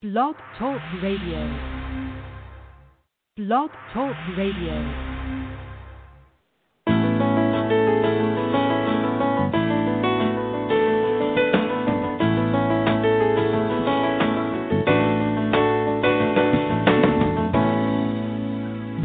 Blog Talk Radio. Blog Talk Radio.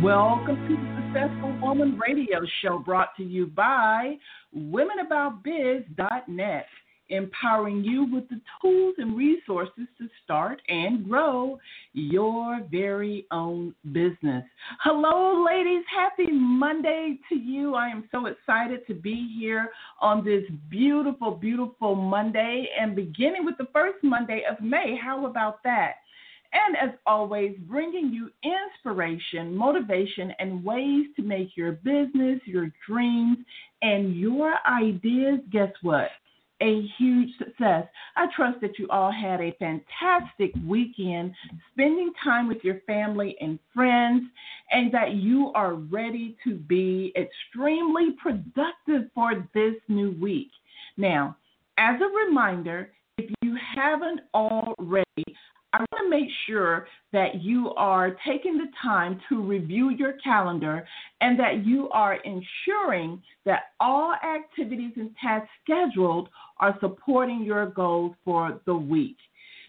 Welcome to the Successful Woman Radio Show brought to you by WomenAboutBiz.net empowering you with the tools and resources to start and grow your very own business. Hello, ladies. Happy Monday to you. I am so excited to be here on this beautiful, beautiful Monday and beginning with the first Monday of May. How about that? And as always, bringing you inspiration, motivation, and ways to make your business, your dreams, and your ideas, guess what? A huge success. I trust that you all had a fantastic weekend spending time with your family and friends, and that you are ready to be extremely productive for this new week. Now, as a reminder, if you haven't already, I want to make sure that you are taking the time to review your calendar and that you are ensuring that all activities and tasks scheduled are supporting your goals for the week.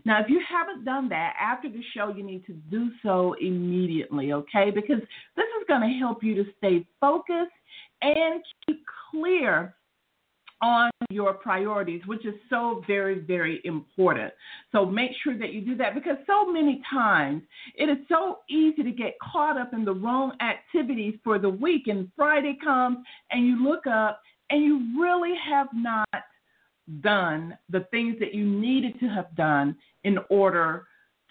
Now, if you haven't done that after the show, you need to do so immediately, okay? Because this is going to help you to stay focused and keep clear on your priorities, which is so very, very important. So make sure that you do that because so many times it is so easy to get caught up in the wrong activities for the week. And Friday comes and you look up and you really have not done the things that you needed to have done in order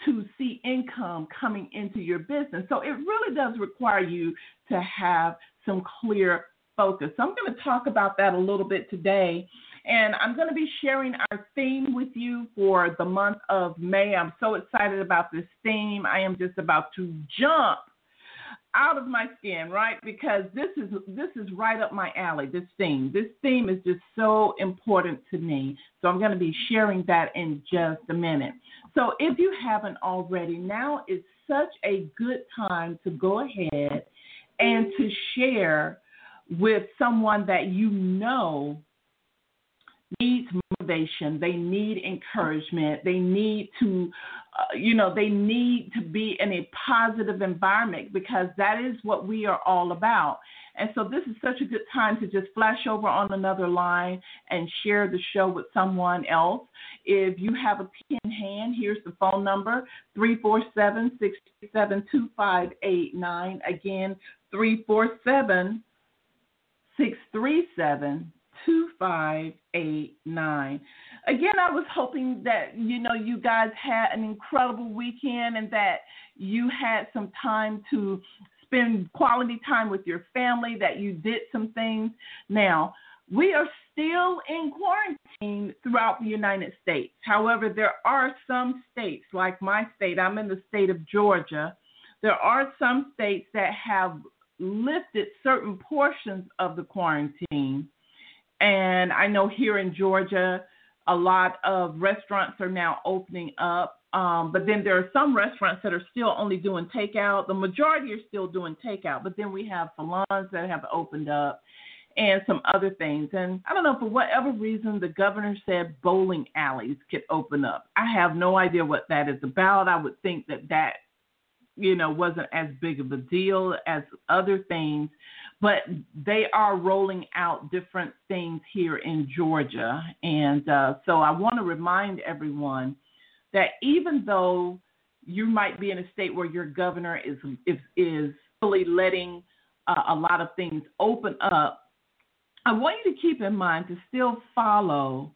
to see income coming into your business. So it really does require you to have some clear focus. So I'm going to talk about that a little bit today. And I'm going to be sharing our theme with you for the month of May. I'm so excited about this theme. I am just about to jump out of my skin, right? Because this is this is right up my alley. This theme, this theme is just so important to me. So I'm going to be sharing that in just a minute. So if you haven't already, now is such a good time to go ahead and to share with someone that you know needs motivation, they need encouragement, they need to, uh, you know, they need to be in a positive environment because that is what we are all about. And so this is such a good time to just flash over on another line and share the show with someone else. If you have a pen in hand, here's the phone number 347 637 2589. Again, 347 637 2589. Again, I was hoping that you know you guys had an incredible weekend and that you had some time to spend quality time with your family, that you did some things. Now, we are still in quarantine throughout the United States. However, there are some states, like my state, I'm in the state of Georgia. There are some states that have lifted certain portions of the quarantine. And I know here in Georgia, a lot of restaurants are now opening up. Um, but then there are some restaurants that are still only doing takeout. The majority are still doing takeout. But then we have salons that have opened up and some other things. And I don't know, for whatever reason, the governor said bowling alleys could open up. I have no idea what that is about. I would think that that you know, wasn't as big of a deal as other things, but they are rolling out different things here in Georgia. And uh, so I want to remind everyone that even though you might be in a state where your governor is is, is really letting uh, a lot of things open up, I want you to keep in mind to still follow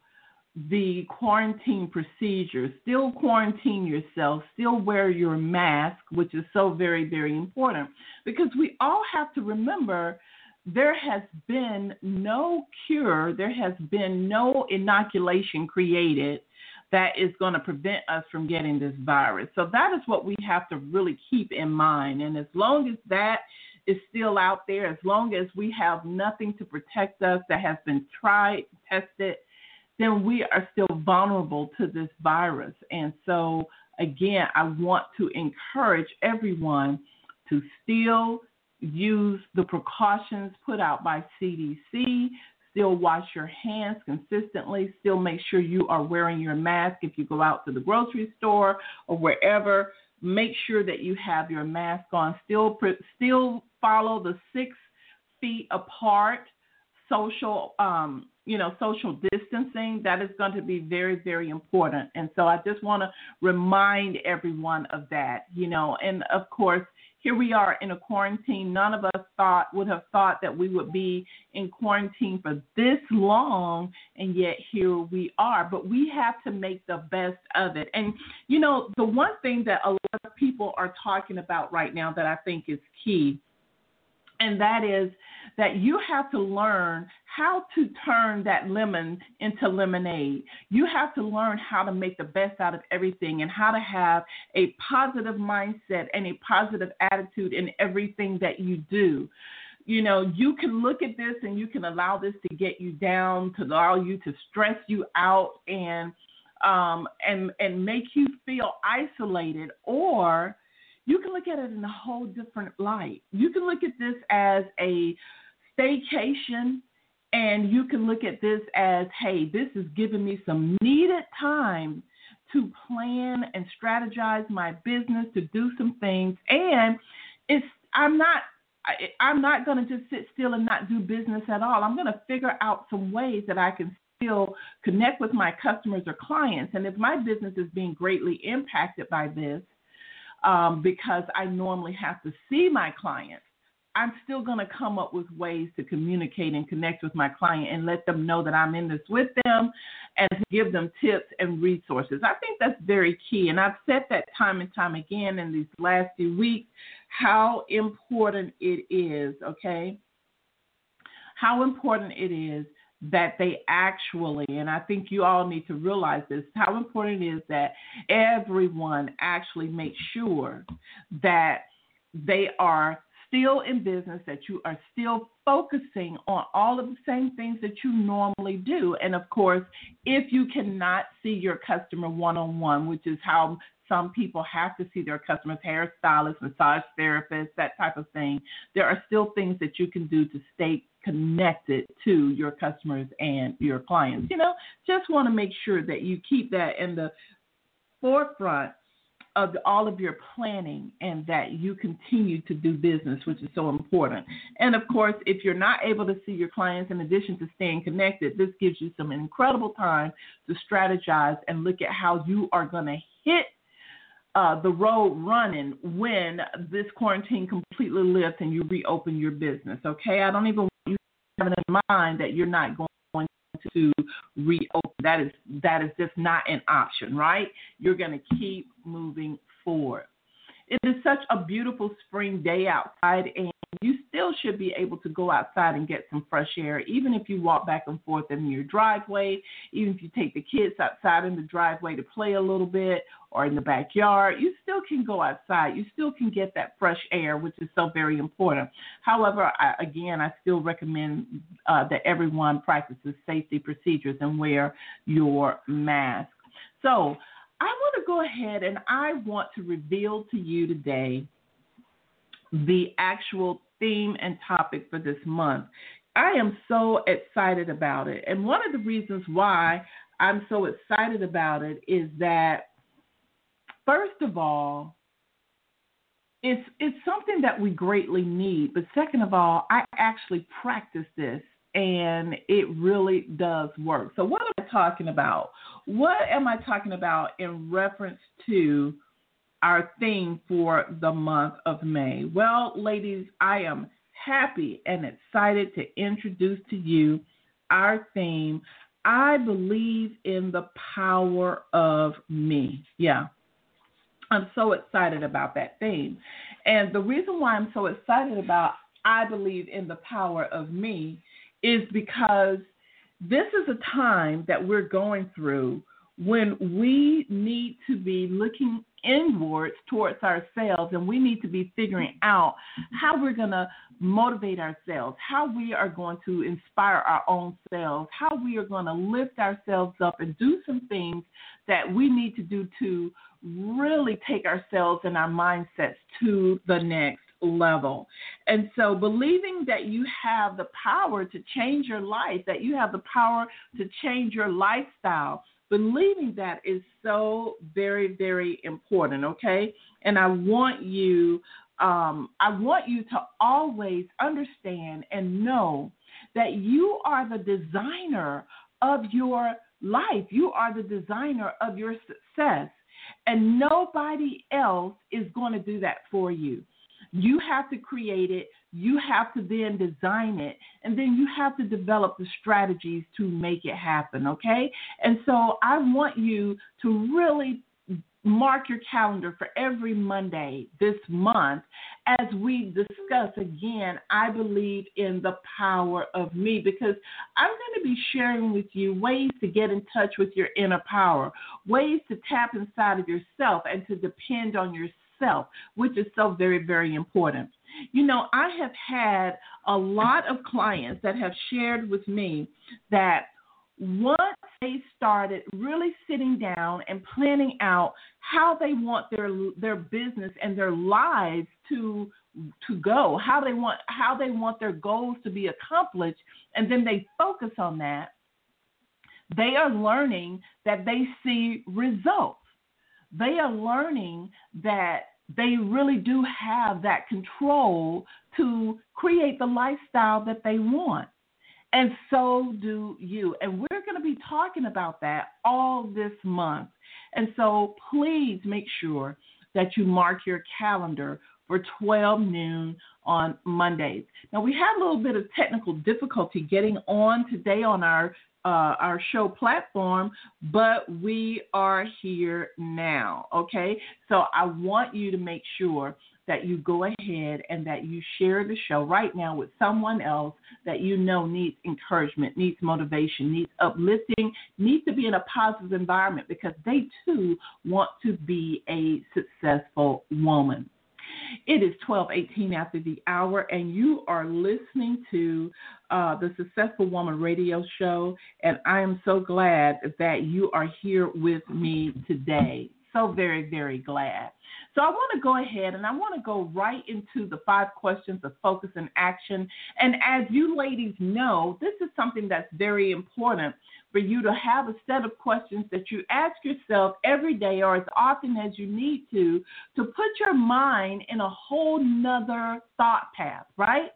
the quarantine procedures. Still quarantine yourself, still wear your mask, which is so very, very important. Because we all have to remember there has been no cure, there has been no inoculation created that is going to prevent us from getting this virus. So that is what we have to really keep in mind. And as long as that is still out there, as long as we have nothing to protect us that has been tried, tested, then we are still vulnerable to this virus. And so, again, I want to encourage everyone to still use the precautions put out by CDC. Still wash your hands consistently. Still make sure you are wearing your mask if you go out to the grocery store or wherever. Make sure that you have your mask on. Still, still follow the six feet apart social um, you know social distancing that is going to be very very important. And so i just want to remind everyone of that you know. And of course here we are in a quarantine. None of us thought would have thought that we would be in quarantine for this long and yet here we are. But we have to make the best of it. And you know the one thing that a lot of people are talking about right now that i think is key and that is that you have to learn how to turn that lemon into lemonade. You have to learn how to make the best out of everything and how to have a positive mindset and a positive attitude in everything that you do. You know, you can look at this and you can allow this to get you down, to allow you to stress you out and um, and and make you feel isolated, or you can look at it in a whole different light. You can look at this as a staycation, and you can look at this as, hey, this is giving me some needed time to plan and strategize my business, to do some things, and it's I'm not I, am not going to just sit still and not do business at all. I'm going to figure out some ways that I can still connect with my customers or clients. And if my business is being greatly impacted by this, um, because I normally have to see my clients, I'm still going to come up with ways to communicate and connect with my client and let them know that I'm in this with them and give them tips and resources. I think that's very key. And I've said that time and time again in these last few weeks how important it is, okay? How important it is that they actually, and I think you all need to realize this, how important it is that everyone actually makes sure that they are still in business, that you are still focusing on all of the same things that you normally do. And of course, if you cannot see your customer one on one, which is how some people have to see their customers, hairstylists, massage therapists, that type of thing, there are still things that you can do to stay connected to your customers and your clients. You know, just want to make sure that you keep that in the forefront of all of your planning and that you continue to do business, which is so important. And of course, if you're not able to see your clients, in addition to staying connected, this gives you some incredible time to strategize and look at how you are going to hit uh, the road running when this quarantine completely lifts and you reopen your business. Okay, I don't even want you in mind that you're not going to reopen. That is that is just not an option, right? You're going to keep moving forward. It is such a beautiful spring day outside, and you still should be able to go outside and get some fresh air, even if you walk back and forth in your driveway, even if you take the kids outside in the driveway to play a little bit or in the backyard, you still can go outside. You still can get that fresh air, which is so very important. However, I, again, I still recommend uh, that everyone practices safety procedures and wear your mask. So, I want to go ahead and I want to reveal to you today the actual theme and topic for this month. I am so excited about it. And one of the reasons why I'm so excited about it is that, first of all, it's, it's something that we greatly need. But second of all, I actually practice this and it really does work. So, what am I talking about? What am I talking about in reference to our theme for the month of May? Well, ladies, I am happy and excited to introduce to you our theme. I believe in the power of me. Yeah. I'm so excited about that theme. And the reason why I'm so excited about I believe in the power of me is because this is a time that we're going through when we need to be looking inwards towards ourselves and we need to be figuring out how we're going to motivate ourselves, how we are going to inspire our own selves, how we are going to lift ourselves up and do some things that we need to do to really take ourselves and our mindsets to the next level. And so, believing that you have the power to change your life, that you have the power to change your lifestyle, believing that is so very, very important, okay? And I want you. Um, I want you to always understand and know that you are the designer of your life. You are the designer of your success. And nobody else is going to do that for you. You have to create it, you have to then design it, and then you have to develop the strategies to make it happen, okay? And so I want you to really mark your calendar for every Monday this month as we discuss again. I believe in the power of me because I'm going to be sharing with you ways to get in touch with your inner power, ways to tap inside of yourself and to depend on yourself, which is so very, very important. You know, I have had a lot of clients that have shared with me that once they started really sitting down and planning out how they want their their business and their lives to to go, how they want how they want their goals to be accomplished, and then they focus on that, they are learning that they see results. They are learning that they really do have that control to create the lifestyle that they want. And so do you. And we're going to be talking about that all this month. And so please make sure that you mark your calendar for 12 noon on Mondays. Now we had a little bit of technical difficulty getting on today on our uh, our show platform, but we are here now. Okay, so I want you to make sure that you go ahead and that you share the show right now with someone else that you know needs encouragement, needs motivation, needs uplifting, needs to be in a positive environment because they too want to be a successful woman. It is 12:18 after the hour, and you are listening to uh, the Successful Woman Radio Show. And I am so glad that you are here with me today. So very, very glad. So I want to go ahead and I want to go right into the five questions of focus and action. And as you ladies know, this is something that's very important for you to have a set of questions that you ask yourself every day or as often as you need to, to put your mind in a whole nother thought path, right?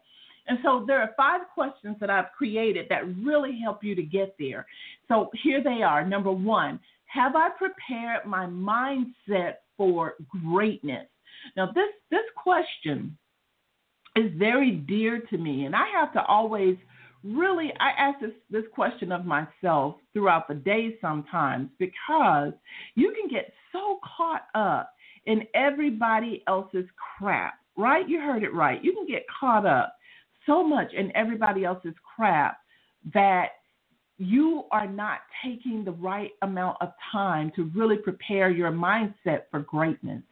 And so there are five questions that I've created that really help you to get there. So here they are. Number one, have I prepared my mindset for greatness? Now, this, this question is very dear to me, and I have to always really I ask this, this question of myself throughout the day sometimes because you can get so caught up in everybody else's crap, right? You heard it right. You can get caught up so much in everybody else's crap that you are not taking the right amount of time to really prepare your mindset for greatness.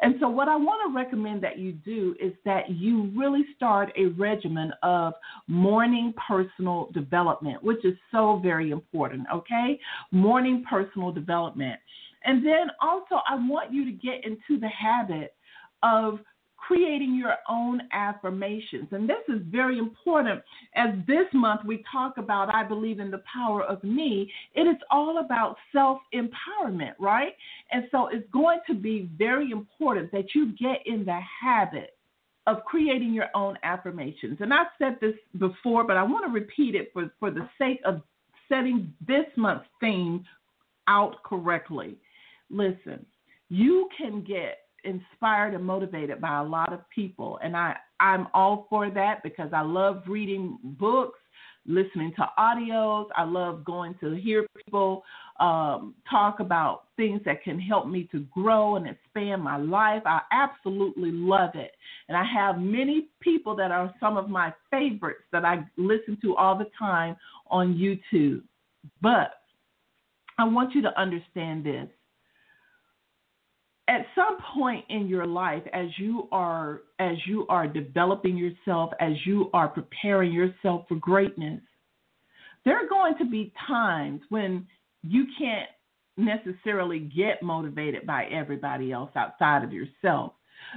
And so, what I want to recommend that you do is that you really start a regimen of morning personal development, which is so very important, okay? Morning personal development. And then also, I want you to get into the habit of creating your own affirmations. And this is very important as this month we talk about I believe in the power of me. It is all about self empowerment, right? And so it's going to be very important that you get in the habit of creating your own affirmations. And I've said this before, but I want to repeat it for, for the sake of setting this month's theme out correctly. Listen, you can get inspired and motivated by a lot of people. And I, I'm all for that because I love reading books, listening to audios. I love going to hear people um, talk about things that can help me to grow and expand my life. I absolutely love it. And I have many people that are some of my favorites that I listen to all the time on YouTube. But I want you to understand this at some point in your life as you are as you are developing yourself as you are preparing yourself for greatness there are going to be times when you can't necessarily get motivated by everybody else outside of yourself.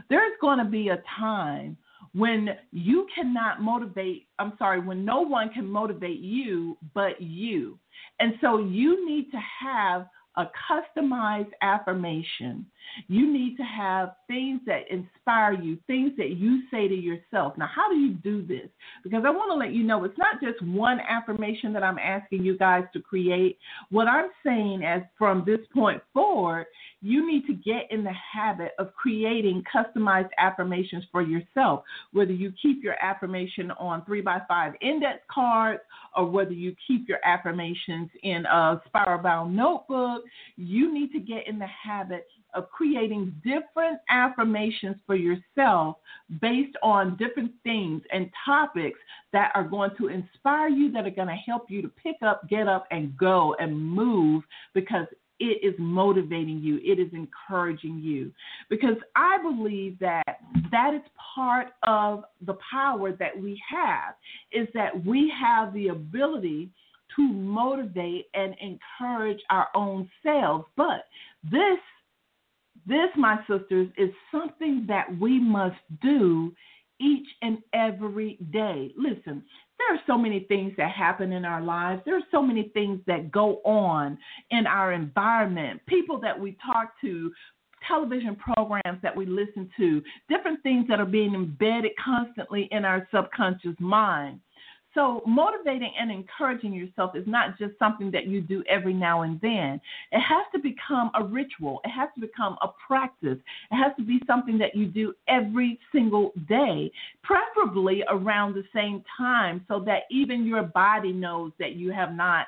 There's going to be a time when you cannot motivate, I'm sorry, when no one can motivate you but you. And so you need to have a customized affirmation. You need to have things that inspire you, things that you say to yourself. Now, how do you do this? Because I want to let you know it's not just one affirmation that I'm asking you guys to create. What I'm saying as from this point forward, you need to get in the habit of creating customized affirmations for yourself, whether you keep your affirmation on three by five index cards or whether you keep your affirmations in a spiral bound notebook, you need to get in the habit of creating different affirmations for yourself based on different things and topics that are going to inspire you, that are going to help you to pick up, get up, and go and move because it is motivating you, it is encouraging you. Because I believe that that is part of the power that we have, is that we have the ability to motivate and encourage our own selves. But this, this, my sisters, is something that we must do each and every day. Listen, there are so many things that happen in our lives. There are so many things that go on in our environment, people that we talk to, television programs that we listen to, different things that are being embedded constantly in our subconscious mind. So, motivating and encouraging yourself is not just something that you do every now and then. It has to become a ritual, it has to become a practice, it has to be something that you do every single day, preferably around the same time, so that even your body knows that you have not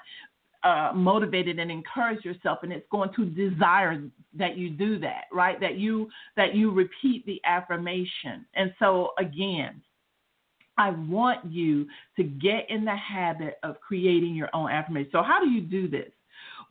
uh, motivated and encouraged yourself and it's going to desire that you do that right? That you that you repeat the affirmation. And so again I want you to get in the habit of creating your own affirmation. So how do you do this?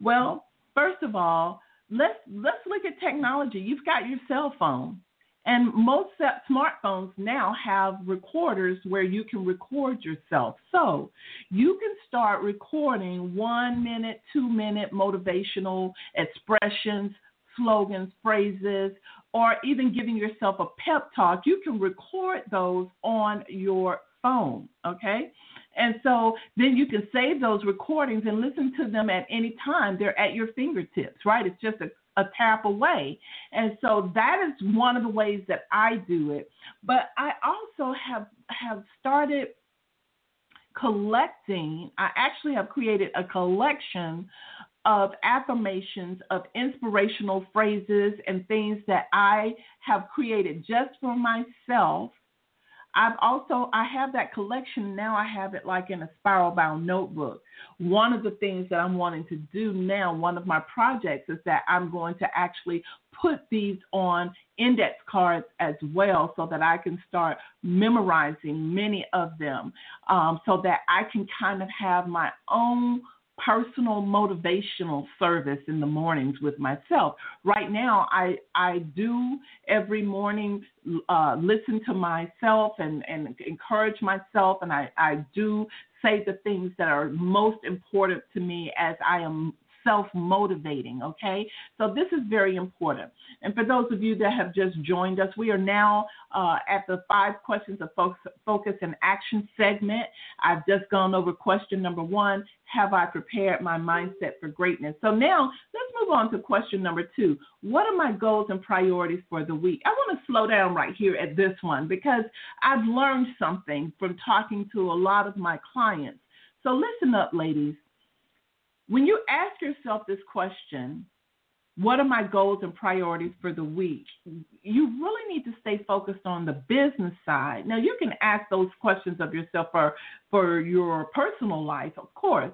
Well, first of all, let's let's look at technology. You've got your cell phone. And most smartphones now have recorders where you can record yourself. So you can start recording one minute, two minute motivational expressions, slogans, phrases, or even giving yourself a pep talk, you can record those on your phone, okay? And so then you can save those recordings and listen to them at any time. They're at your fingertips, right? It's just a, a tap away. And so that is one of the ways that I do it. But I also have have started collecting, I actually have created a collection of affirmations, of inspirational phrases and things that I have created just for myself. I've also I have that collection now. I have it like in a spiral bound notebook. One of the things that I'm wanting to do now, one of my projects is that I'm going to actually put these on index cards as well so that I can start memorizing many of them um, so that I can kind of have my own personal motivational service in the mornings with myself. Right now, I I do every morning uh, listen to myself and, and encourage myself, and I, I do say the things that are most important to me as I am self motivating, okay? So this is very important. And for those of you that have just joined us, we are now uh, at the five questions of focus and action segment. I've just gone over question number one Have I prepared my mindset for greatness? So now let's move on to question number two What are my goals and priorities for the week? I want to slow down right here at this one because I've learned something from talking to a lot of my clients. So listen up, ladies. When you ask yourself this question, what are my goals and priorities for the week? You really need to stay focused on the business side. Now, you can ask those questions of yourself for, for your personal life, of course,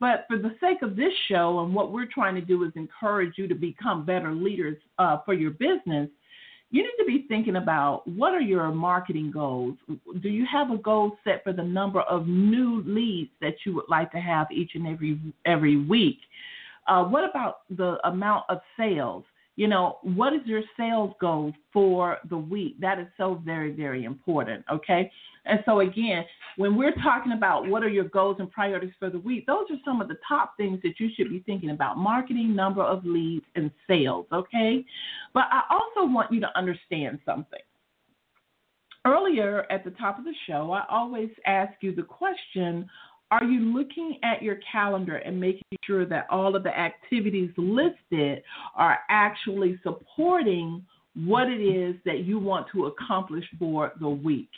but for the sake of this show and what we're trying to do is encourage you to become better leaders uh, for your business, you need to be thinking about what are your marketing goals? Do you have a goal set for the number of new leads that you would like to have each and every every week? Uh, what about the amount of sales? You know, what is your sales goal for the week? That is so very, very important. Okay. And so, again, when we're talking about what are your goals and priorities for the week, those are some of the top things that you should be thinking about marketing, number of leads, and sales. Okay. But I also want you to understand something. Earlier at the top of the show, I always ask you the question are you looking at your calendar and making sure that all of the activities listed are actually supporting what it is that you want to accomplish for the week?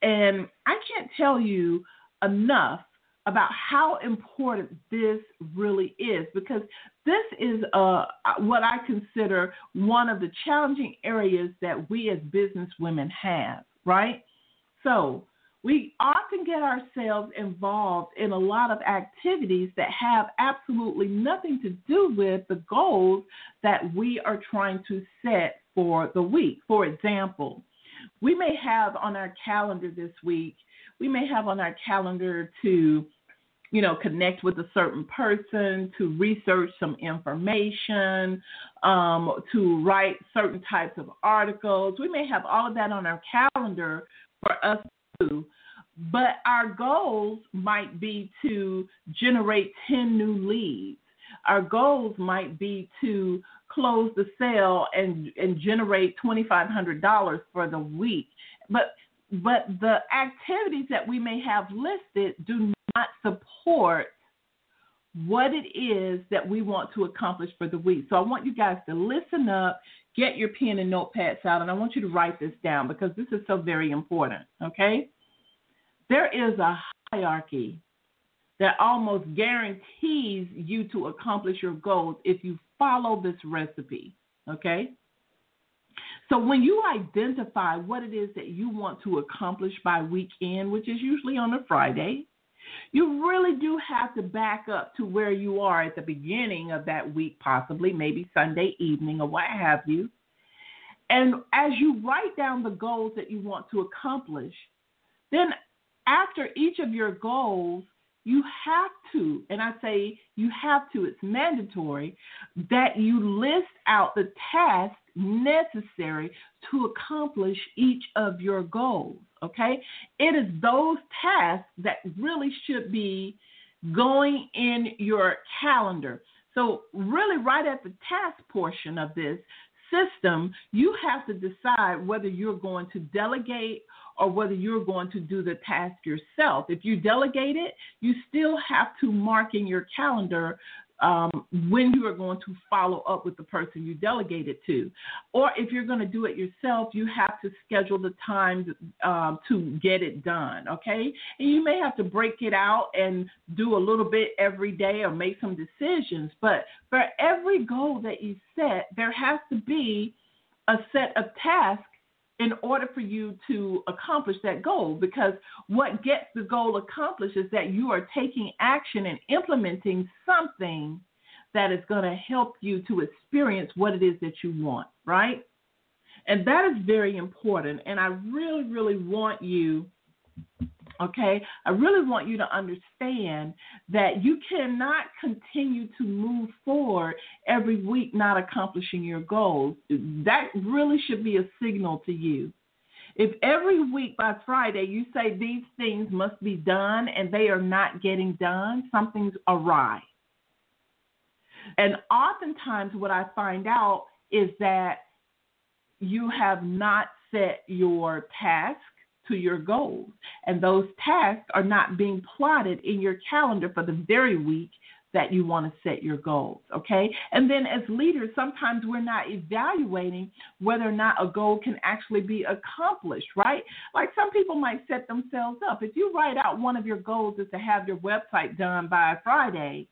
And I can't tell you enough about how important this really is because this is uh, what I consider one of the challenging areas that we as business women have, right? So, we often get ourselves involved in a lot of activities that have absolutely nothing to do with the goals that we are trying to set for the week. For example, we may have on our calendar this week, we may have on our calendar to you know, connect with a certain person, to research some information, um, to write certain types of articles. We may have all of that on our calendar for us but our goals might be to generate 10 new leads. Our goals might be to close the sale and, and generate $2,500 for the week. But, but the activities that we may have listed do not support what it is that we want to accomplish for the week. So I want you guys to listen up, get your pen and notepads out, and I want you to write this down because this is so very important. Okay? There is a hierarchy that almost guarantees you to accomplish your goals if you follow this recipe. Okay? So when you identify what it is that you want to accomplish by weekend, which is usually on a Friday, you really do have to back up to where you are at the beginning of that week, possibly, maybe Sunday evening or what have you. And as you write down the goals that you want to accomplish, then after each of your goals, you have to, and I say you have to, it's mandatory, that you list out the tasks necessary to accomplish each of your goals. Okay? It is those tasks that really should be going in your calendar. So, really, right at the task portion of this system, you have to decide whether you're going to delegate or whether you're going to do the task yourself. If you delegate it, you still have to mark in your calendar um, when you are going to follow up with the person you delegated to. Or if you're going to do it yourself, you have to schedule the time um, to get it done, okay? And you may have to break it out and do a little bit every day or make some decisions. But for every goal that you set, there has to be a set of tasks in order for you to accomplish that goal. Because what gets the goal accomplished is that you are taking action and implementing something that is going to help you to experience what it is that you want, right? And that is very important. And I really, really want you Okay, I really want you to understand that you cannot continue to move forward every week not accomplishing your goals. That really should be a signal to you. If every week by Friday you say these things must be done and they are not getting done, something's awry. And oftentimes, what I find out is that you have not set your task to your goals. And those tasks are not being plotted in your calendar for the very week that you want to set your goals, okay? And then as leaders, sometimes we're not evaluating whether or not a goal can actually be accomplished, right? Like some people might set themselves up. If you write out one of your goals is to have your website done by Friday,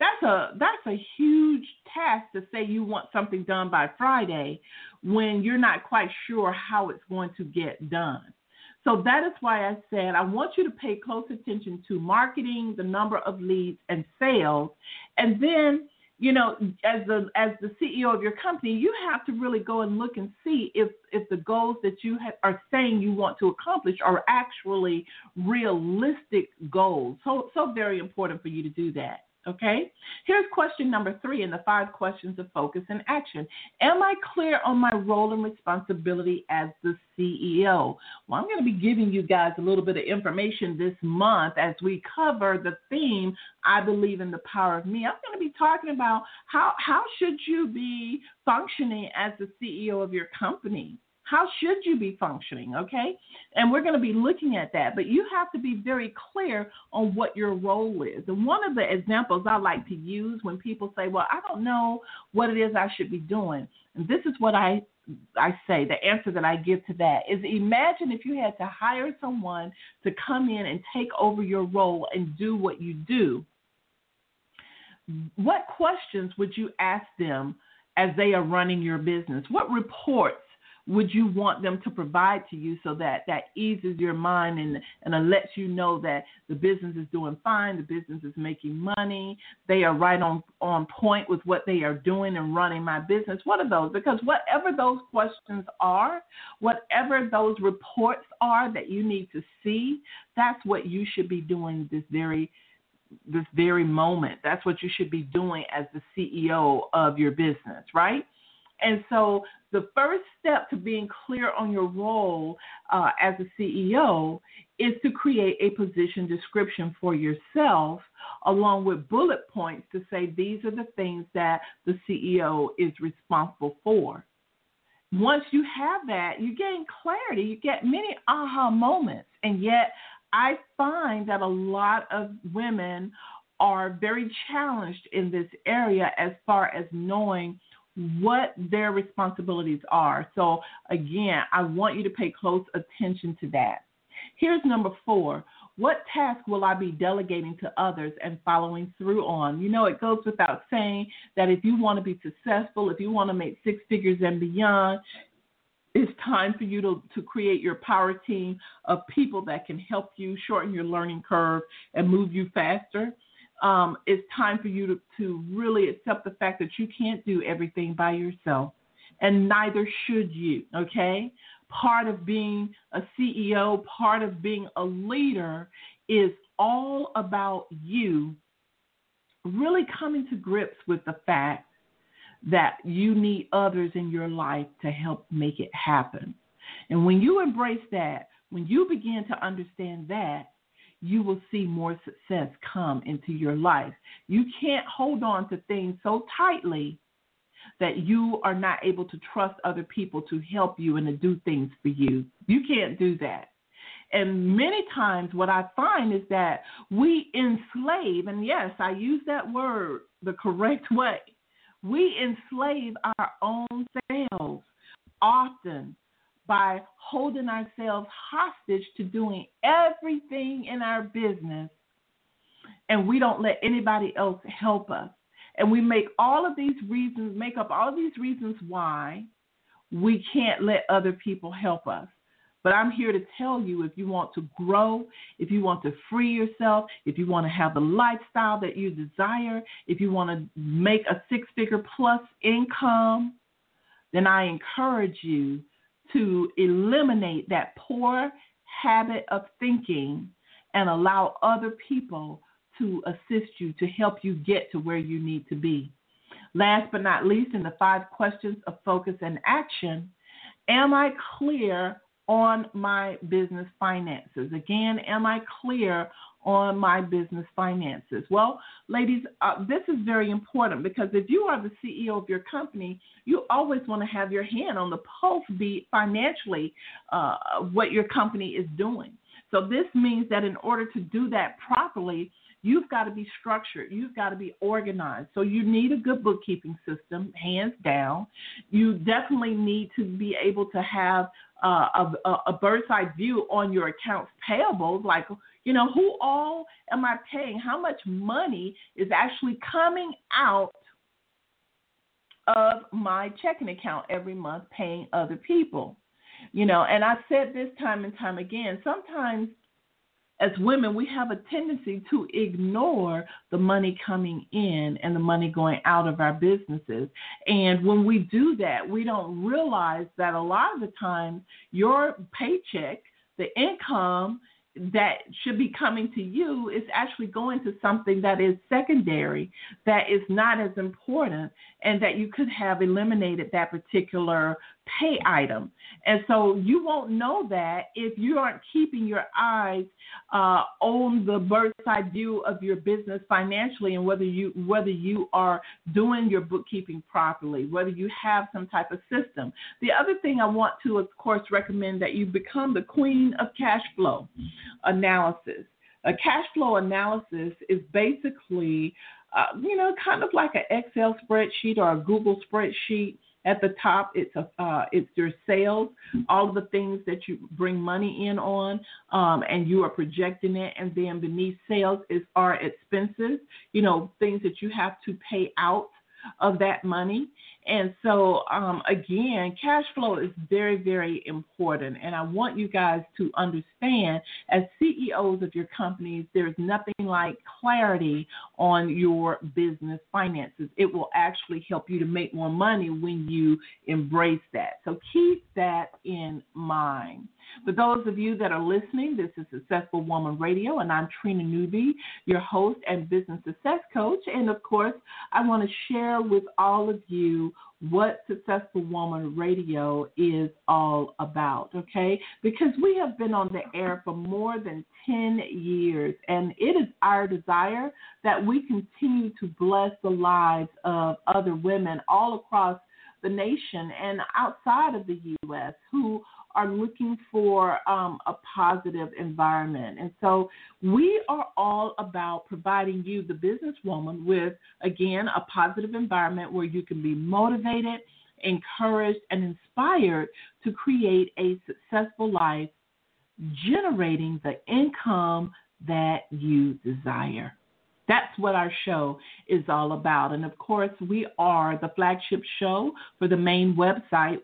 that's a that's a huge task to say you want something done by Friday when you're not quite sure how it's going to get done. So that is why I said I want you to pay close attention to marketing, the number of leads and sales, and then you know as the as the CEO of your company, you have to really go and look and see if if the goals that you have, are saying you want to accomplish are actually realistic goals. So so very important for you to do that. Okay? Here's question number three in the five questions of focus and action. Am I clear on my role and responsibility as the CEO? Well, I'm going to be giving you guys a little bit of information this month as we cover the theme, I believe in the power of me. I'm going to be talking about how, how should you be functioning as the CEO of your company? How should you be functioning? Okay. And we're going to be looking at that, but you have to be very clear on what your role is. And one of the examples I like to use when people say, Well, I don't know what it is I should be doing. And this is what I I say, the answer that I give to that is imagine if you had to hire someone to come in and take over your role and do what you do. What questions would you ask them as they are running your business? What reports would you want them to provide to you so that that eases your mind and and it lets you know that the business is doing fine, the business is making money, they are right on on point with what they are doing and running my business. What are those? Because whatever those questions are, whatever those reports are that you need to see, that's what you should be doing this very this very moment. That's what you should be doing as the CEO of your business, right? And so the first step to being clear on your role uh, as a CEO is to create a position description for yourself along with bullet points to say these are the things that the CEO is responsible for. Once you have that, you gain clarity, you get many aha moments. And yet, I find that a lot of women are very challenged in this area as far as knowing what their responsibilities are. So, again, I want you to pay close attention to that. Here's number four what task will I be delegating to others and following through on? You know, it goes without saying that if you want to be successful, if you want to make six figures and beyond, it's time for you to, to create your power team of people that can help you shorten your learning curve and move you faster um, it's time for you to, to really accept the fact that you can't do everything by yourself, and neither should you, okay? Part of being a CEO, part of being a leader is all about you really coming to grips with the fact that you need others in your life to help make it happen. And when you embrace that, when you begin to understand that, you will see more success come into your life. You can't hold on to things so tightly that you are not able to trust other people to help you and to do things for you. You can't do that. And many times, what I find is that we enslave, and yes, I use that word the correct way. We enslave our own selves often by holding ourselves hostage to doing everything in our business and we don't let anybody else help us. And we make all of these reasons, make up all of these reasons why we can't let other people help us. But I'm here to tell you if you want to grow, if you want to free yourself, if you want to have the lifestyle that you desire, if you want to make a six figure plus income, then I encourage you to eliminate that poor habit of thinking and allow other people to assist you to help you get to where you need to be. Last but not least, in the five questions of focus and action, am I clear on my business finances? Again, am I clear on my business finances? Well, ladies, uh, this is very important because if you are the CEO of your company, you always want to have your hand on the pulse, be financially uh, what your company is doing. So this means that in order to do that properly, you've got to be structured. You've got to be organized. So you need a good bookkeeping system, hands down. You definitely need to be able to have uh, a, a bird's eye view on your accounts payable, like you know, who all am I paying? How much money is actually coming out of my checking account every month paying other people? You know, and I said this time and time again, sometimes as women, we have a tendency to ignore the money coming in and the money going out of our businesses. And when we do that, we don't realize that a lot of the time your paycheck, the income, that should be coming to you is actually going to something that is secondary, that is not as important, and that you could have eliminated that particular pay item. And so you won't know that if you aren't keeping your eyes uh, on the bird's eye view of your business financially and whether you whether you are doing your bookkeeping properly, whether you have some type of system. The other thing I want to, of course, recommend that you become the queen of cash flow analysis. A cash flow analysis is basically, uh, you know, kind of like an Excel spreadsheet or a Google spreadsheet at the top, it's a, uh, it's your sales, all of the things that you bring money in on, um, and you are projecting it. And then beneath sales is our expenses, you know, things that you have to pay out of that money. And so, um, again, cash flow is very, very important. And I want you guys to understand, as CEOs of your companies, there's nothing like clarity on your business finances. It will actually help you to make more money when you embrace that. So keep that in mind. For those of you that are listening, this is Successful Woman Radio, and I'm Trina Newby, your host and business success coach. And of course, I want to share with all of you what Successful Woman Radio is all about, okay? Because we have been on the air for more than 10 years, and it is our desire that we continue to bless the lives of other women all across the nation and outside of the U.S. who are looking for um, a positive environment. And so we are all about providing you, the businesswoman, with, again, a positive environment where you can be motivated, encouraged, and inspired to create a successful life, generating the income that you desire. That's what our show is all about. And of course, we are the flagship show for the main website,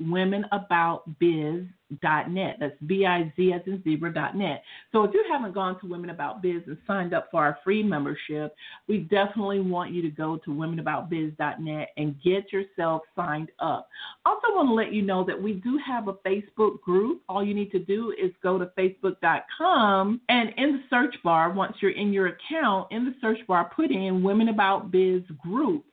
Womenaboutbiz.com net. That's B-I-Z as in zebra dot net. So if you haven't gone to Women About Biz and signed up for our free membership, we definitely want you to go to womenaboutbiz.net and get yourself signed up. Also want to let you know that we do have a Facebook group. All you need to do is go to facebook.com and in the search bar, once you're in your account, in the search bar, put in Women About Biz group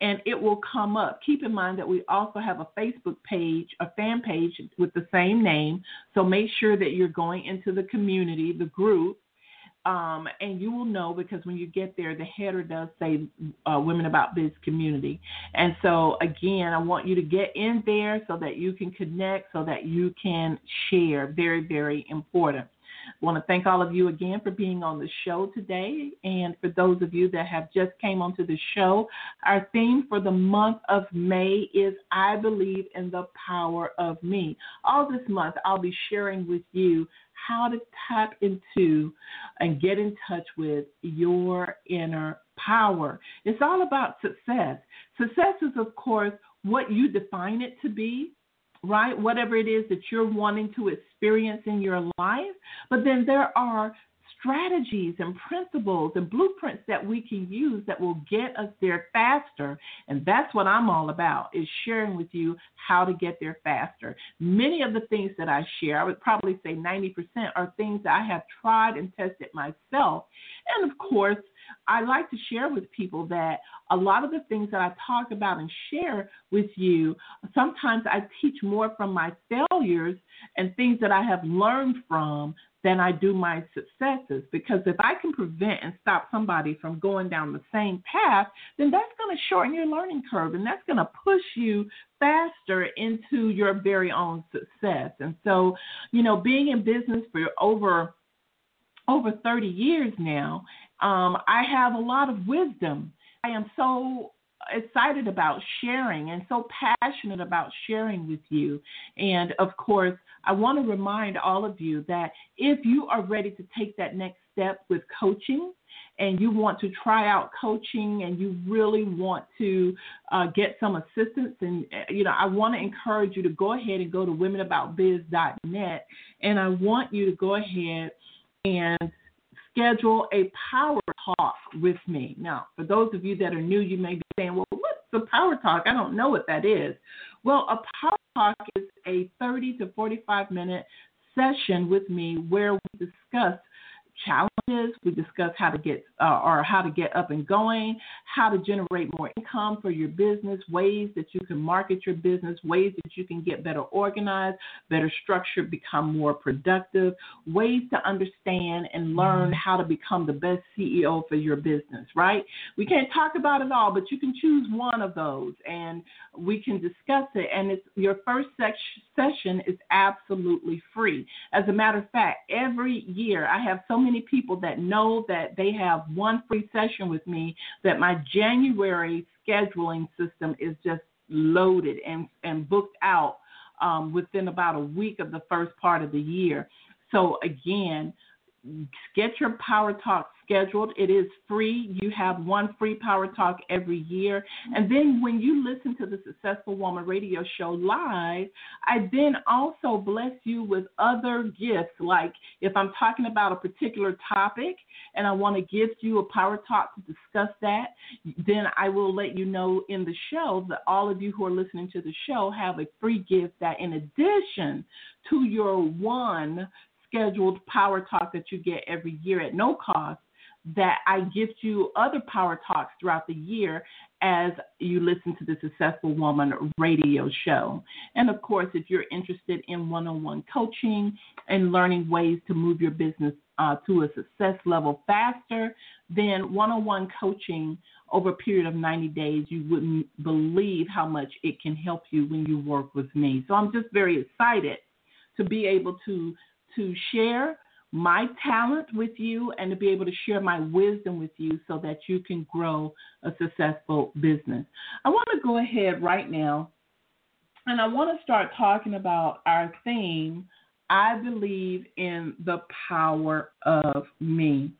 and it will come up. Keep in mind that we also have a Facebook page, a fan page with the same name. So make sure that you're going into the community, the group, um, and you will know because when you get there, the header does say uh, Women About Biz Community. And so, again, I want you to get in there so that you can connect, so that you can share. Very, very important. I want to thank all of you again for being on the show today. And for those of you that have just came onto the show, our theme for the month of May is I believe in the power of me. All this month, I'll be sharing with you how to tap into and get in touch with your inner power. It's all about success. Success is, of course, what you define it to be right? Whatever it is that you're wanting to experience in your life. But then there are strategies and principles and blueprints that we can use that will get us there faster. And that's what i'm all about is sharing with you how to get there faster. Many of the things that i share i would probably say 90% are things that i have tried and tested myself. And of course I like to share with people that a lot of the things that I talk about and share with you, sometimes I teach more from my failures and things that I have learned from than I do my successes. Because if I can prevent and stop somebody from going down the same path, then that's going to shorten your learning curve and that's going to push you faster into your very own success. And so, you know, being in business for over over 30 years now, um, I have a lot of wisdom. I am so excited about sharing and so passionate about sharing with you. And of course, I want to remind all of you that if you are ready to take that next step with coaching, and you want to try out coaching and you really want to uh, get some assistance and you know i want to encourage you to go ahead and go to womenaboutbiz.net and i want you to go ahead and schedule a power talk with me. Now, for those of you that are new, you may be saying, well, what's the power talk? I don't know what that is. Well, a power talk is a 30 to 45 minute session with me where we discuss challenges. We discuss how to get uh, or how to get up and going, how to generate more income for your business, ways that you can market your business, ways that you can get better organized, better structured, become more productive, ways to understand and learn how to become the best CEO for your business, right? We can't talk about it all, but you can choose one of those and we can discuss it. And it's your first session is absolutely free. As a matter of fact, every year I have so many people that know that they have one free session with me that my January scheduling system is just loaded and, and booked out um, within about a week of the first part of the year. So, again, get your Power Talk scheduled. It is free. You have one free Power Talk every year. And then when you listen to the Successful Woman radio show live, I then also bless you with other gifts. Like if I'm talking about a particular topic and I want to gift you a Power Talk to discuss that, then I will let you know in the show that all of you who are listening to the show have a free gift that, in addition to your one scheduled Power Talk that you get every year at no cost, that I gift you other Power Talks throughout the year as you listen to the Successful Woman radio show. And of course, if you're interested in one on one coaching and learning ways to move your business uh, to a success level faster, then one on one coaching over a period of 90 days, you wouldn't believe how much it can help you when you work with me. So I'm just very excited to be able to to share my talent with you and to be able to share my wisdom with you so that you can grow a successful business. I want to go ahead right now and I want to start talking about our theme I believe in the power of me.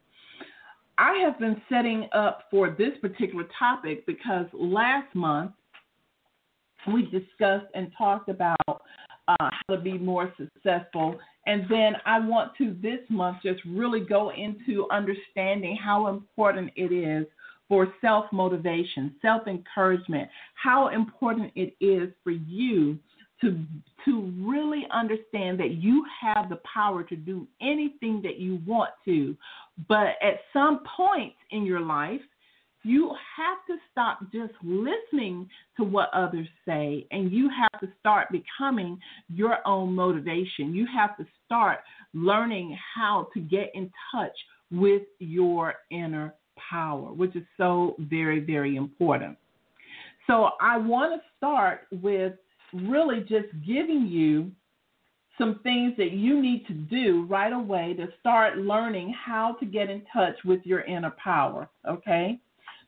I have been setting up for this particular topic because last month we discussed and talked about uh, how to be more successful and then I want to this month just really go into understanding how important it is for self motivation, self encouragement, how important it is for you to to really understand that you have the power to do anything that you want to. But at some point in your life, you have to stop just listening to what others say and you have to start becoming your own motivation. You have to start learning how to get in touch with your inner power, which is so very, very important. So, I want to start with really just giving you some things that you need to do right away to start learning how to get in touch with your inner power, okay?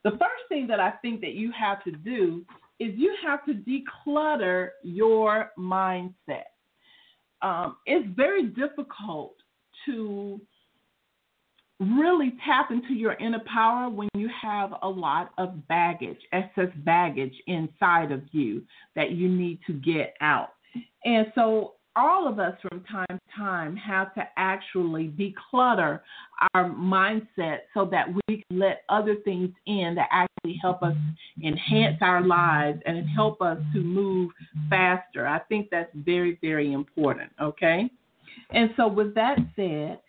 The first thing that I think that you have to do is you have to declutter your mindset. Um, it's very difficult to really tap into your inner power when you have a lot of baggage, excess baggage inside of you that you need to get out. And so all of us from time to time have to actually declutter our mindset so that we can let other things in that actually help us enhance our lives and help us to move faster. I think that's very, very important, okay? And so, with that said,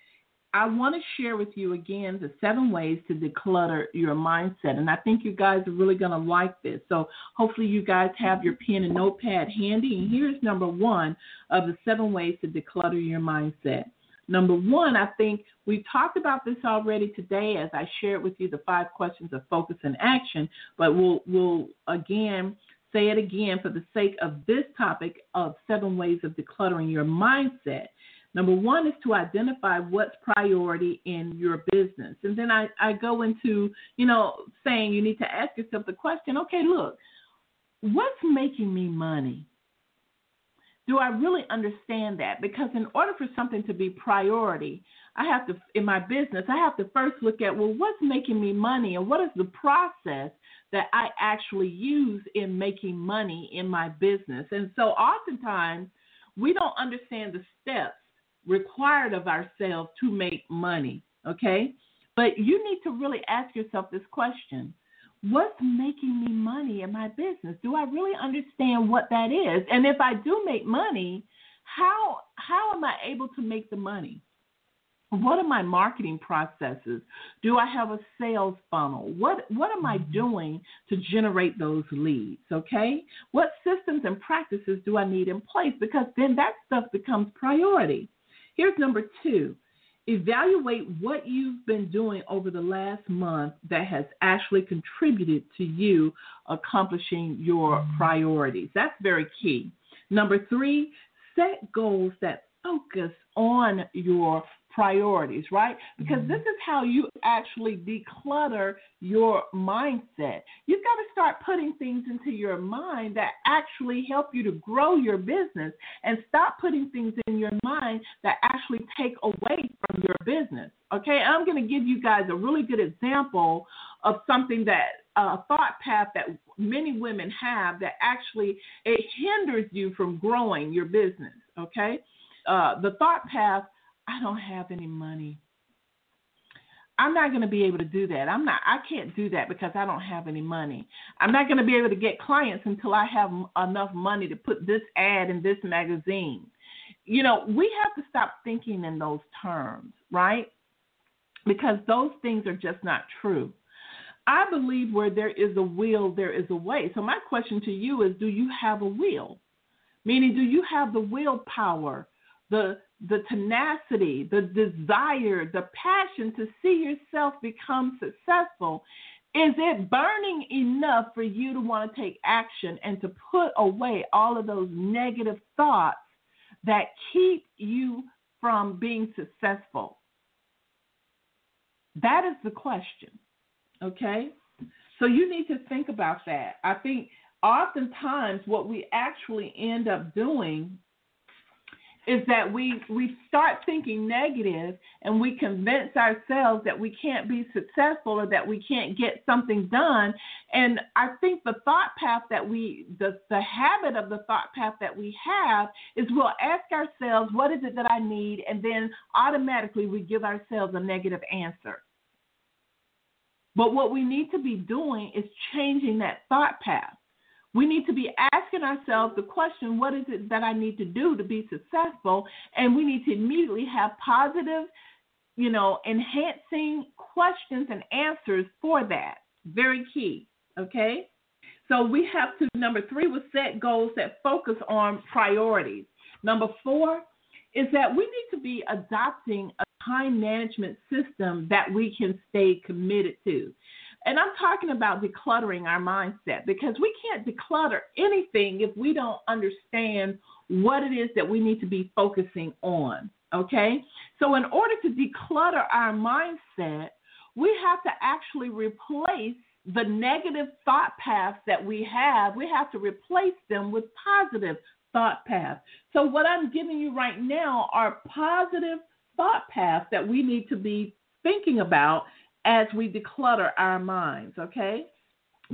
I want to share with you again the seven ways to declutter your mindset. And I think you guys are really going to like this. So hopefully you guys have your pen and notepad handy. And here's number one of the seven ways to declutter your mindset. Number one, I think we've talked about this already today as I shared with you the five questions of focus and action, but we'll, we'll again say it again for the sake of this topic of seven ways of decluttering your mindset. Number one is to identify what's priority in your business. And then I, I go into, you know, saying you need to ask yourself the question okay, look, what's making me money? Do I really understand that? Because in order for something to be priority, I have to, in my business, I have to first look at, well, what's making me money and what is the process that I actually use in making money in my business? And so oftentimes we don't understand the steps required of ourselves to make money. Okay? But you need to really ask yourself this question What's making me money in my business? Do I really understand what that is? And if I do make money, how how am I able to make the money? what are my marketing processes? Do I have a sales funnel? What what am I mm-hmm. doing to generate those leads? Okay? What systems and practices do I need in place? Because then that stuff becomes priority. Here's number two. Evaluate what you've been doing over the last month that has actually contributed to you accomplishing your mm-hmm. priorities. That's very key. Number three, set goals that focus on your priorities, right? Because this is how you actually declutter your mindset. You've got to start putting things into your mind that actually help you to grow your business and stop putting things in your mind that actually take away from your business. Okay, I'm going to give you guys a really good example of something that a uh, thought path that many women have that actually it hinders you from growing your business. Okay, uh, the thought path I don't have any money. I'm not going to be able to do that. I'm not I can't do that because I don't have any money. I'm not going to be able to get clients until I have enough money to put this ad in this magazine. You know, we have to stop thinking in those terms, right? Because those things are just not true. I believe where there is a will, there is a way. So my question to you is do you have a will? Meaning do you have the willpower, the the tenacity, the desire, the passion to see yourself become successful? Is it burning enough for you to want to take action and to put away all of those negative thoughts that keep you from being successful? That is the question. Okay? So you need to think about that. I think oftentimes what we actually end up doing is that we we start thinking negative and we convince ourselves that we can't be successful or that we can't get something done. And i think the thought path that we the the habit of the thought path that we have is we'll ask ourselves what is it that i need? And then automatically we give ourselves a negative answer. But what we need to be doing is changing that thought path we need to be asking ourselves the question what is it that I need to do to be successful? And we need to immediately have positive, you know, enhancing questions and answers for that. Very key. Okay? So we have to, number three was set goals that focus on priorities. Number four is that we need to be adopting a time management system that we can stay committed to. And I'm talking about decluttering our mindset because we can't declutter anything if we don't understand what it is that we need to be focusing on. Okay? So, in order to declutter our mindset, we have to actually replace the negative thought paths that we have. We have to replace them with positive thought paths. So, what I'm giving you right now are positive thought paths that we need to be thinking about as we declutter our minds, okay?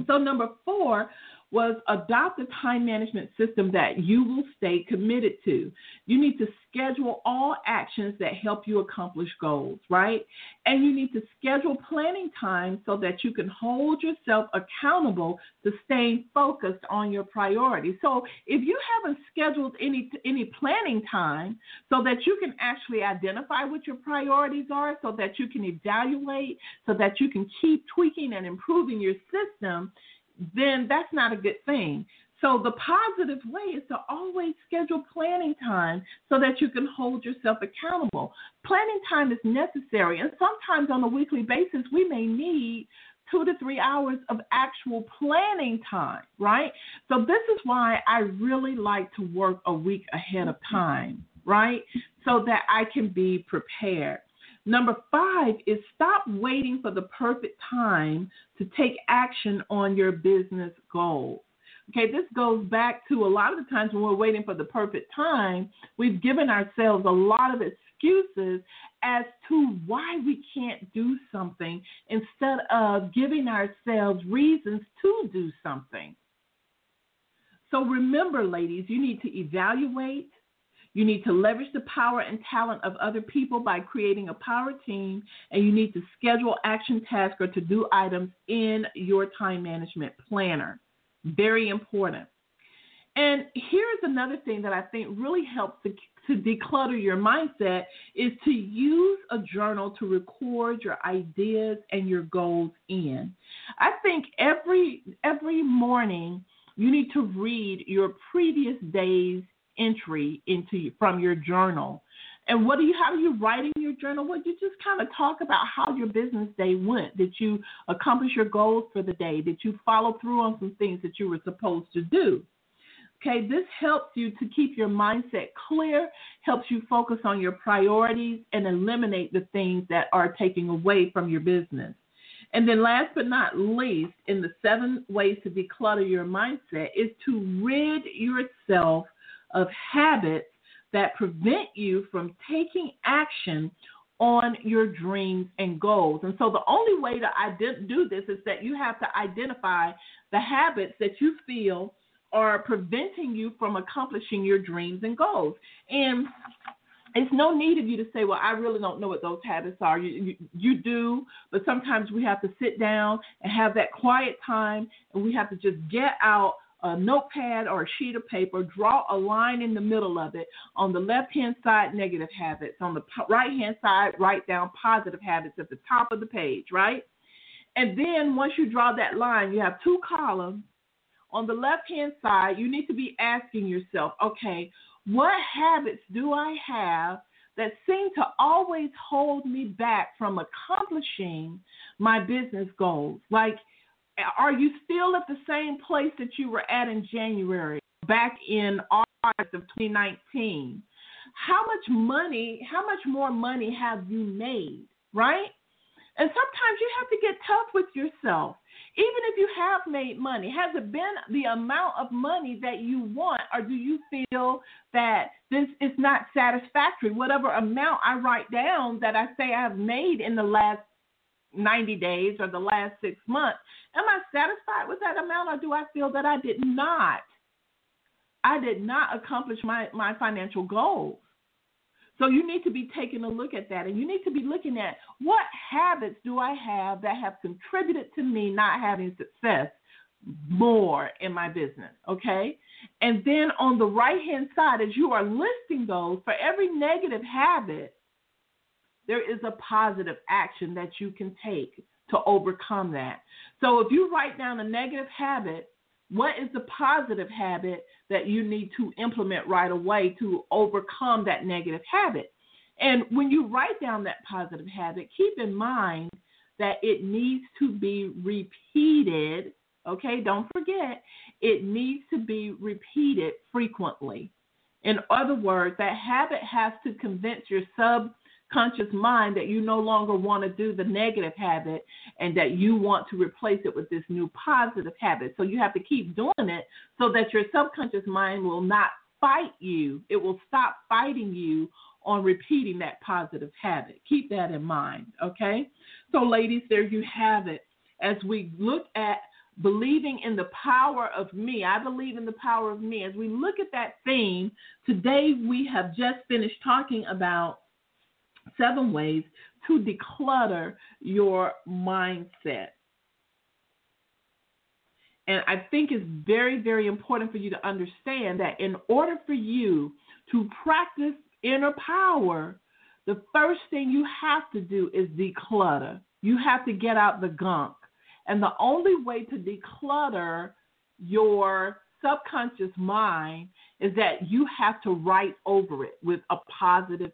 So, number four, was adopt a time management system that you will stay committed to. You need to schedule all actions that help you accomplish goals, right? And you need to schedule planning time so that you can hold yourself accountable to staying focused on your priorities. So if you haven't scheduled any any planning time so that you can actually identify what your priorities are so that you can evaluate so that you can keep tweaking and improving your system, then that's not a good thing. So the positive way is to always schedule planning time so that you can hold yourself accountable. Planning time is necessary, and sometimes on a weekly basis, we may need two to three hours of actual planning time, right? So this is why I really like to work a week ahead of time, right? So that I can be prepared. Number five is stop waiting for the perfect time to take action on your business goals. Okay, this goes back to a lot of the times when we're waiting for the perfect time, we've given ourselves a lot of excuses as to why we can't do something instead of giving ourselves reasons to do something. So remember, ladies, you need to evaluate, you need to leverage the power and talent of other people by creating a power team, and you need to schedule action tasks or to do items in your time management planner. Very important. And here's another thing that I think really helps to, to declutter your mindset is to use a journal to record your ideas and your goals in. I think every every morning you need to read your previous day's entry into from your journal. And what do you how do you write in your journal? Well, you just kind of talk about how your business day went. Did you accomplish your goals for the day? Did you follow through on some things that you were supposed to do? Okay, this helps you to keep your mindset clear, helps you focus on your priorities, and eliminate the things that are taking away from your business. And then, last but not least, in the seven ways to declutter your mindset, is to rid yourself of habits that prevent you from taking action on your dreams and goals. And so, the only way to do this is that you have to identify the habits that you feel are preventing you from accomplishing your dreams and goals. And it's no need of you to say, well, I really don't know what those habits are. You, you, you, do, but sometimes we have to sit down and have that quiet time, and we have to just get out a notepad or a sheet of paper, draw a line in the middle of it. On the left hand side, negative habits. On the right hand side, write down positive habits at the top of the page, right? And then once you draw that line, you have two columns on the left hand side, you need to be asking yourself, okay, what habits do I have that seem to always hold me back from accomplishing my business goals? Like, are you still at the same place that you were at in January, back in August of 2019? How much money, how much more money have you made, right? And sometimes you have to get tough with yourself. Even if you have made money, has it been the amount of money that you want, or do you feel that this is not satisfactory? Whatever amount I write down that I say I have made in the last 90 days or the last six months, am I satisfied with that amount, or do I feel that I did not? I did not accomplish my, my financial goals. So you need to be taking a look at that and you need to be looking at what habits do I have that have contributed to me not having success more in my business, okay? And then on the right hand side, as you are listing those, for every negative habit, there is a positive action that you can take to overcome that. So if you write down a negative habit, what is the positive habit that you need to implement right away to overcome that negative habit? And when you write down that positive habit, keep in mind that it needs to be repeated. Okay, don't forget, it needs to be repeated frequently. In other words, that habit has to convince your sub conscious mind that you no longer want to do the negative habit and that you want to replace it with this new positive habit. So you have to keep doing it so that your subconscious mind will not fight you. It will stop fighting you on repeating that positive habit. Keep that in mind, okay? So, ladies, there you have it. As we look at believing in the power of me, I believe in the power of me. As we look at that theme, today we have just finished talking about seven ways to declutter your mindset. And I think it's very, very important for you to understand that in order for you to practice inner power, the first thing you have to do is declutter. You have to get out the gunk. And the only way to declutter your subconscious mind is that you have to write over it with a positive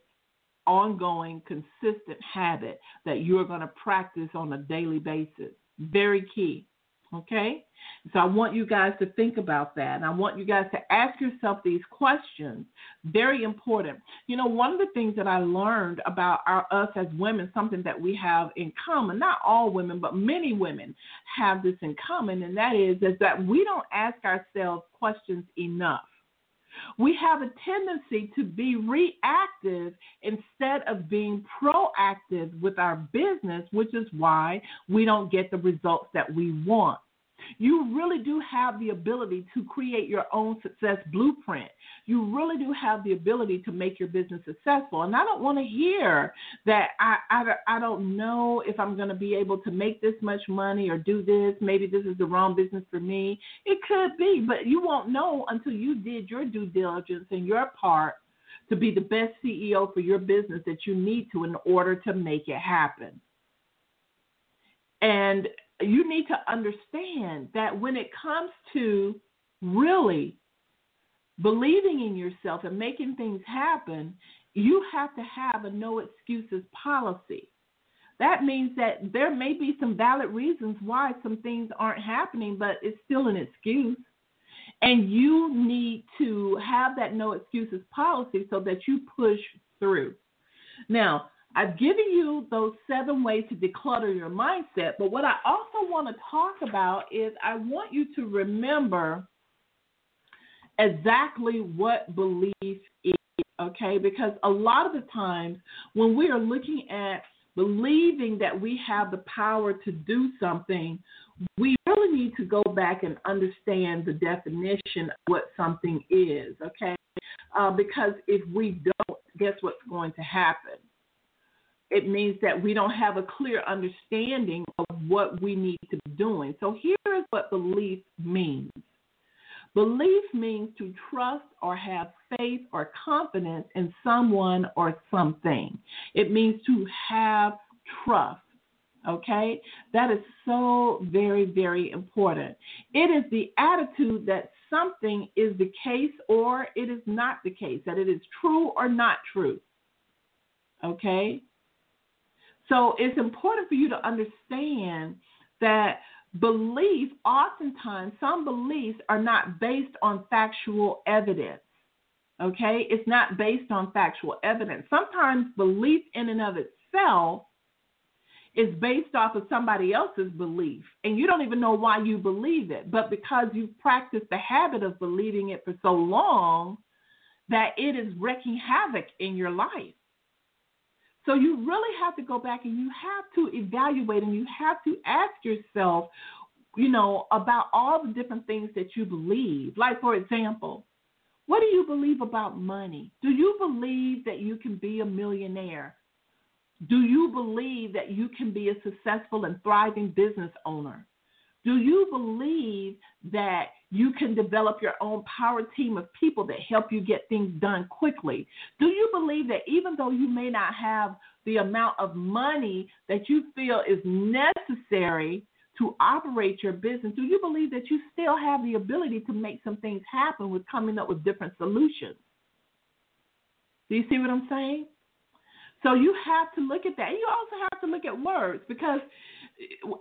ongoing, consistent habit that you're going to practice on a daily basis. Very key. Okay? So I want you guys to think about that. And I want you guys to ask yourself these questions. Very important. You know, one of the things that I learned about our, us as women, something that we have in common, not all women, but many women have this in common, and that is, is that we don't ask ourselves questions enough. We have a tendency to be reactive instead of being proactive with our business, which is why we don't get the results that we want. You really do have the ability to create your own success blueprint. You really do have the ability to make your business successful. And I don't want to hear that I, I, I don't know if I'm going to be able to make this much money or do this. Maybe this is the wrong business for me. It could be, but you won't know until you did your due diligence and your part to be the best CEO for your business that you need to in order to make it happen. And you need to understand that when it comes to really believing in yourself and making things happen, you have to have a no excuses policy. That means that there may be some valid reasons why some things aren't happening, but it's still an excuse. And you need to have that no excuses policy so that you push through. Now, I've given you those seven ways to declutter your mindset, but what I also want to talk about is I want you to remember exactly what belief is, okay? Because a lot of the times when we are looking at believing that we have the power to do something, we really need to go back and understand the definition of what something is, okay? Uh, because if we don't, guess what's going to happen? It means that we don't have a clear understanding of what we need to be doing. So here is what belief means. Belief means to trust or have faith or confidence in someone or something. It means to have trust. Okay? That is so very, very important. It is the attitude that something is the case or it is not the case, that it is true or not true. Okay? So it's important for you to understand that belief, oftentimes, some beliefs are not based on factual evidence. Okay? It's not based on factual evidence. Sometimes belief in and of itself is based off of somebody else's belief, and you don't even know why you believe it. But because you've practiced the habit of believing it for so long, that it is wreaking havoc in your life. So you really have to go back and you have to evaluate and you have to ask yourself, you know, about all the different things that you believe. Like, for example, what do you believe about money? Do you believe that you can be a millionaire? Do you believe that you can be a successful and thriving business owner? Do you believe that you can develop your own power team of people that help you get things done quickly? Do you believe that even though you may not have the amount of money that you feel is necessary to operate your business, do you believe that you still have the ability to make some things happen with coming up with different solutions? Do you see what I'm saying? So you have to look at that. You also have to look at words because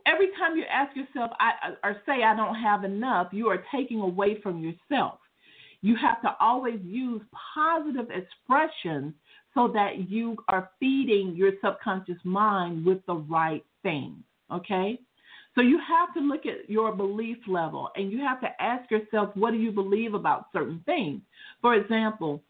every time you ask yourself I, or say I don't have enough, you are taking away from yourself. You have to always use positive expressions so that you are feeding your subconscious mind with the right things. Okay? So you have to look at your belief level and you have to ask yourself, what do you believe about certain things? For example,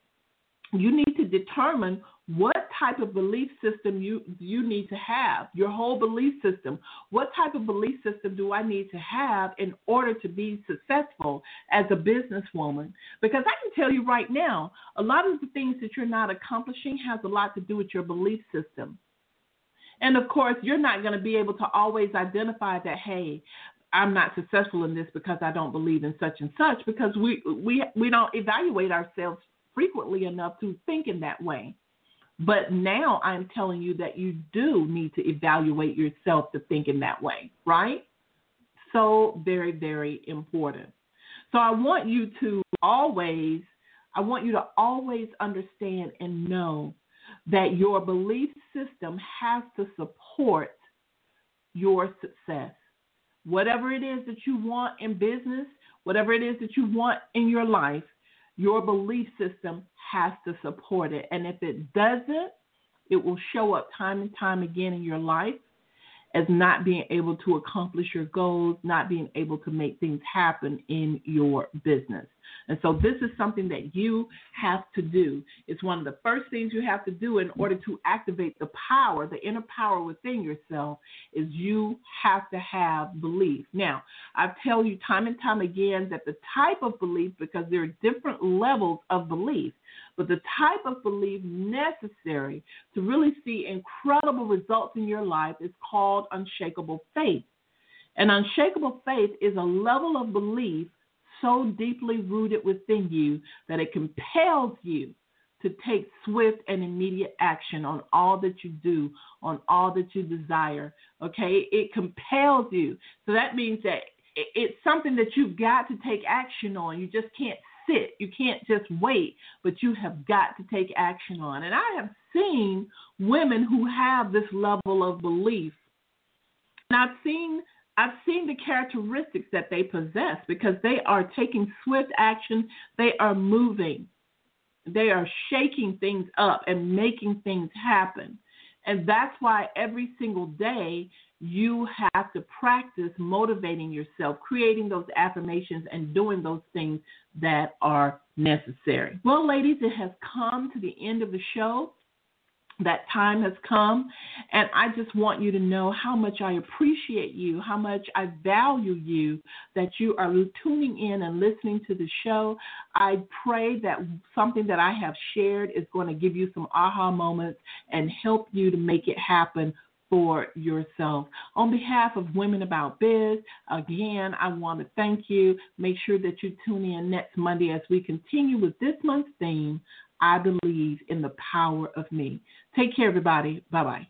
you need to determine what type of belief system you you need to have? Your whole belief system. What type of belief system do i need to have in order to be successful as a businesswoman? Because i can tell you right now a lot of the things that you're not accomplishing has a lot to do with your belief system. And of course you're not going to be able to always identify that hey I'm not successful in this because I don't believe in such and such because we we we don't evaluate ourselves frequently enough to think in that way. But now I'm telling you that you do need to evaluate yourself to think in that way, right? So very, very important. So I want you to always, I want you to always understand and know that your belief system has to support your success. Whatever it is that you want in business, whatever it is that you want in your life, your belief system has to support it. And if it doesn't, it will show up time and time again in your life. As not being able to accomplish your goals, not being able to make things happen in your business. And so this is something that you have to do. It's one of the first things you have to do in order to activate the power, the inner power within yourself, is you have to have belief. Now, I tell you time and time again that the type of belief, because there are different levels of belief, but the type of belief necessary to really see incredible results in your life is called unshakable faith. And unshakable faith is a level of belief so deeply rooted within you that it compels you to take swift and immediate action on all that you do, on all that you desire. Okay? It compels you. So that means that it's something that you've got to take action on. You just can't sit. You can't just wait, but you have got to take action on. And I have seen women who have this level of belief. And I've seen I've seen the characteristics that they possess because they are taking swift action, they are moving. They are shaking things up and making things happen. And that's why every single day you have to practice motivating yourself, creating those affirmations, and doing those things that are necessary. Well, ladies, it has come to the end of the show. That time has come, and I just want you to know how much I appreciate you, how much I value you, that you are tuning in and listening to the show. I pray that something that I have shared is going to give you some aha moments and help you to make it happen for yourself. On behalf of Women About Biz, again, I want to thank you. Make sure that you tune in next Monday as we continue with this month's theme I believe in the power of me. Take care, everybody. Bye bye.